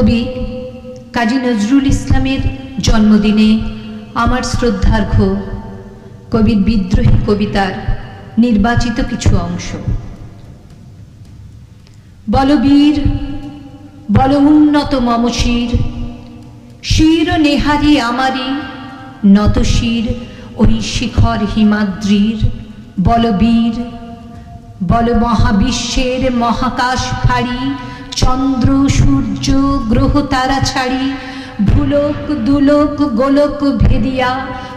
কবি কাজী নজরুল ইসলামের জন্মদিনে আমার শ্রদ্ধার্ঘ কবির বিদ্রোহী কবিতার নির্বাচিত কিছু অংশ। বলবীর বল উন্নত মমশির, শির নেহারি আমারি নত শির ওই শিখর হিমাদ্রির, বলবীর বল মহাবিশ্বের মহাকাশ ফাড়ি চন্দ্র, সূর্য, গ্রহ তারা ছাড়ি, ভুলক, দুলোক, গোলক ভেদিয়া,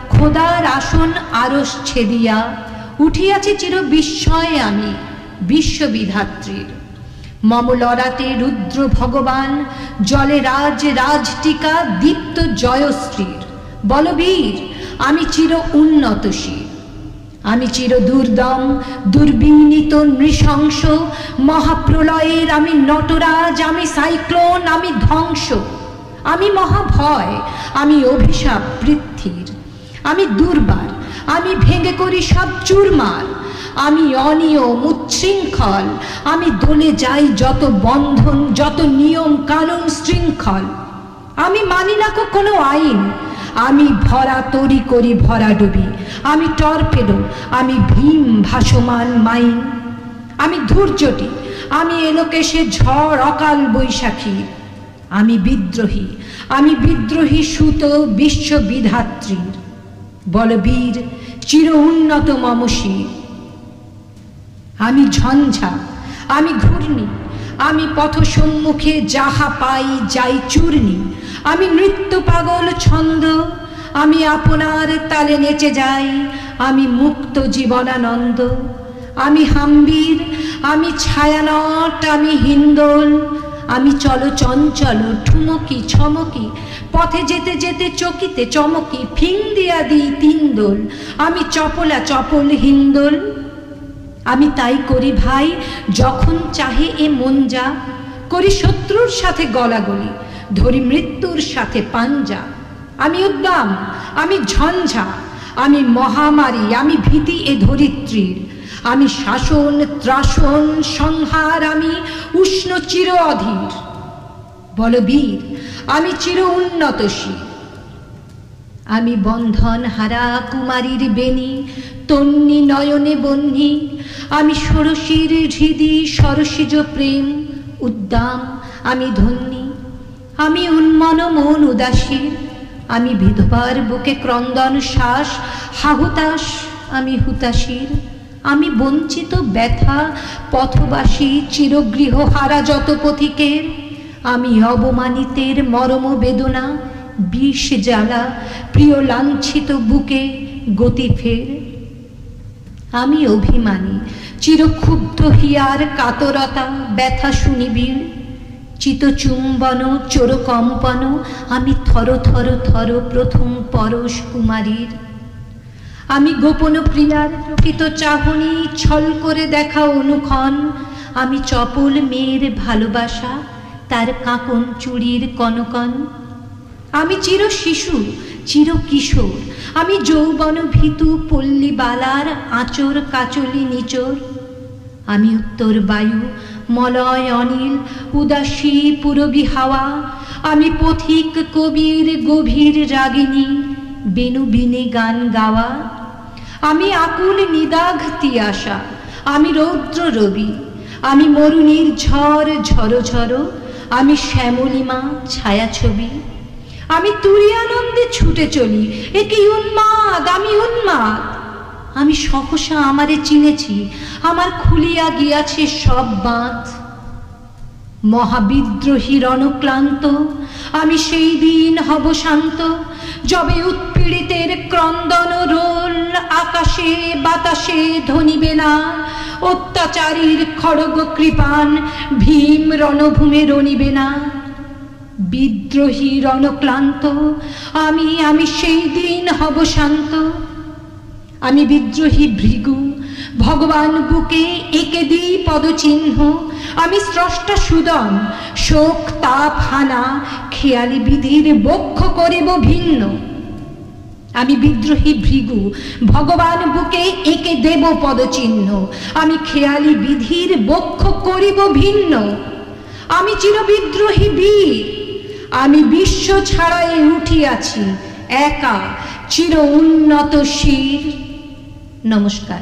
খোদার আসন আরস ছেদিয়া। উঠিয়াছি চির বিস্ময়ে আমি, বিশ্ববিধাত্রীর। মম লড়াতে রুদ্র ভগবান, জলে রাজ রাজটিকা, দীপ্ত জয়শ্রীর। বলবীর, আমি চির উন্নতশীর আমি চির দুর্দম দুর্বিনীত, নৃশংস, মহাপ্রলয়ের আমি নটরাজ, আমি সাইক্লোন, আমি ধ্বংস, আমি মহাভয়, আমি অভিশাপ পৃথ্বীর আমি দুর্বার, আমি ভেঙে করি সব চুরমার, আমি অনিয়ম উচ্ছৃঙ্খল, আমি দোলে যাই যত বন্ধন, যত নিয়ম কানুন শৃঙ্খল, আমি মানি না কোনো আইন আমি ভরা তরি করি ভরা ডুবি। আমি টর্পেডো আমি ভীম ভাসমান মাইন আমি ধৈর্যটি আমি এলোকেশে ঝড় অকাল বৈশাখী। আমি বিদ্রোহী আমি বিদ্রোহী সুত বিশ্ববিধাত্রীর বলবীর চির উন্নত মমশীর আমি ঝঞ্ঝা, আমি ঘূর্ণি আমি পথ সম্মুখে যাহা পাই যাই চূর্ণি। আমি নৃত্য পাগল ছন্দ, আমি আপনার তালে নেচে যাই, আমি মুক্ত জীবনানন্দ। আমি হাম্বির, আমি ছায়ানট, আমি হিন্দোল। আমি চলো চঞ্চল ঠুমকি ছমকি, পথে যেতে যেতে চকিতে চমকি, ফিং দিয়া দিই তিন দোল। আমি চপলা চপল হিন্দোল। আমি তাই করি ভাই, যখন চাহে এ মন যা, করি শত্রুর সাথে গলাগলি, ধরি মৃত্যুর সাথে পাঞ্জা। আমি উদ্দাম, আমি ঝঞ্ঝা, আমি মহামারী, আমি ভীতি এ ধরিত্রীর। আমি শাসন, ত্রাসন, সংহার, আমি উষ্ণ চির অধীর। বলবীর আমি চির উন্নতশীল। আমি বন্ধন হারা কুমারীর বেনি তন্নি নয়নে বন্যি আমি ষোড়শীর হৃদি সরসিজ প্রেম, উদ্দাম, আমি ধন্যী, আমি উন্মন মন উদাসীর আমি বিধবার বুকে ক্রন্দন শ্বাস হাহুতাস আমি হুতাশীর, আমি বঞ্চিত ব্যথা, পথবাসী, চিরগৃহ হারা যত পথিকের, আমি অবমানিতের মরম বেদনা, বিষ জ্বালা, প্রিয় লাঞ্ছিত বুকে গতি ফের। আমি অভিমানী। চিরক্ষুব্ধ হিয়ার কাতরতা, ব্যথা শুনিবির চিতচুম্বন, চোরকম্পন, আমি থর থর থর প্রথম পরশ কুমারীর। আমি গোপন প্রিয়ার প্রকৃত চাহনি, ছল করে দেখা অনুক্ষণ। আমি চপল মেয়ের ভালোবাসা, তার কাঁকন চুড়ির কনকন। আমি চির শিশু চির কিশোর। আমি যৌবন ভীতু পল্লী বালার আঁচর কাচলি নিচর। আমি উত্তর বায়ু, মলয় অনিল, উদাসী পুরবী হাওয়া। আমি পথিক কবির গভীর রাগিনী, বেনু বিনে গান গাওয়া। আমি আকুল নিদাঘ তিয়াসা আমি রৌদ্র রবি। আমি মরুণীর ঝড় ঝরো ঝরো, আমি শ্যামলিমা ছায়াছবি। আমি তুরিয়ানন্দে ছুটে চলি। এ কি উন্মাদ? আমি উন্মাদ। আমি সহসা আমারে চিনেছি। আমার খুলিয়া গিয়াছে সব বাঁধ। মহাবিদ্রোহী রণক্লান্ত, আমি সেই দিন হব শান্ত। যবে উৎপীড়িতের ক্রন্দন রোল, আকাশে বাতাসে ধনিবে না অত্যাচারীর খড়গ কৃপান, ভীম রণভূমে রণিবে না। বিদ্রোহী রণক্লান্ত, আমি আমি সেই দিন হব শান্ত। আমি বিদ্রোহী ভৃগু, ভগবান বুকে একে দিই পদচিহ্ন। আমি স্রষ্টা সুদম, শোক, তাপ, হানা, খেয়ালি বিধির বক্ষ করিব ভিন্ন। আমি বিদ্রোহী ভৃগু, ভগবান বুকে একে দেব পদচিহ্ন। আমি খেয়ালি বিধির বক্ষ করিব ভিন্ন। আমি চির বিদ্রোহী বীর আমি বিশ্ব ছাড়াই উঠিয়াছি একা চির উন্নত শির। নমস্কার।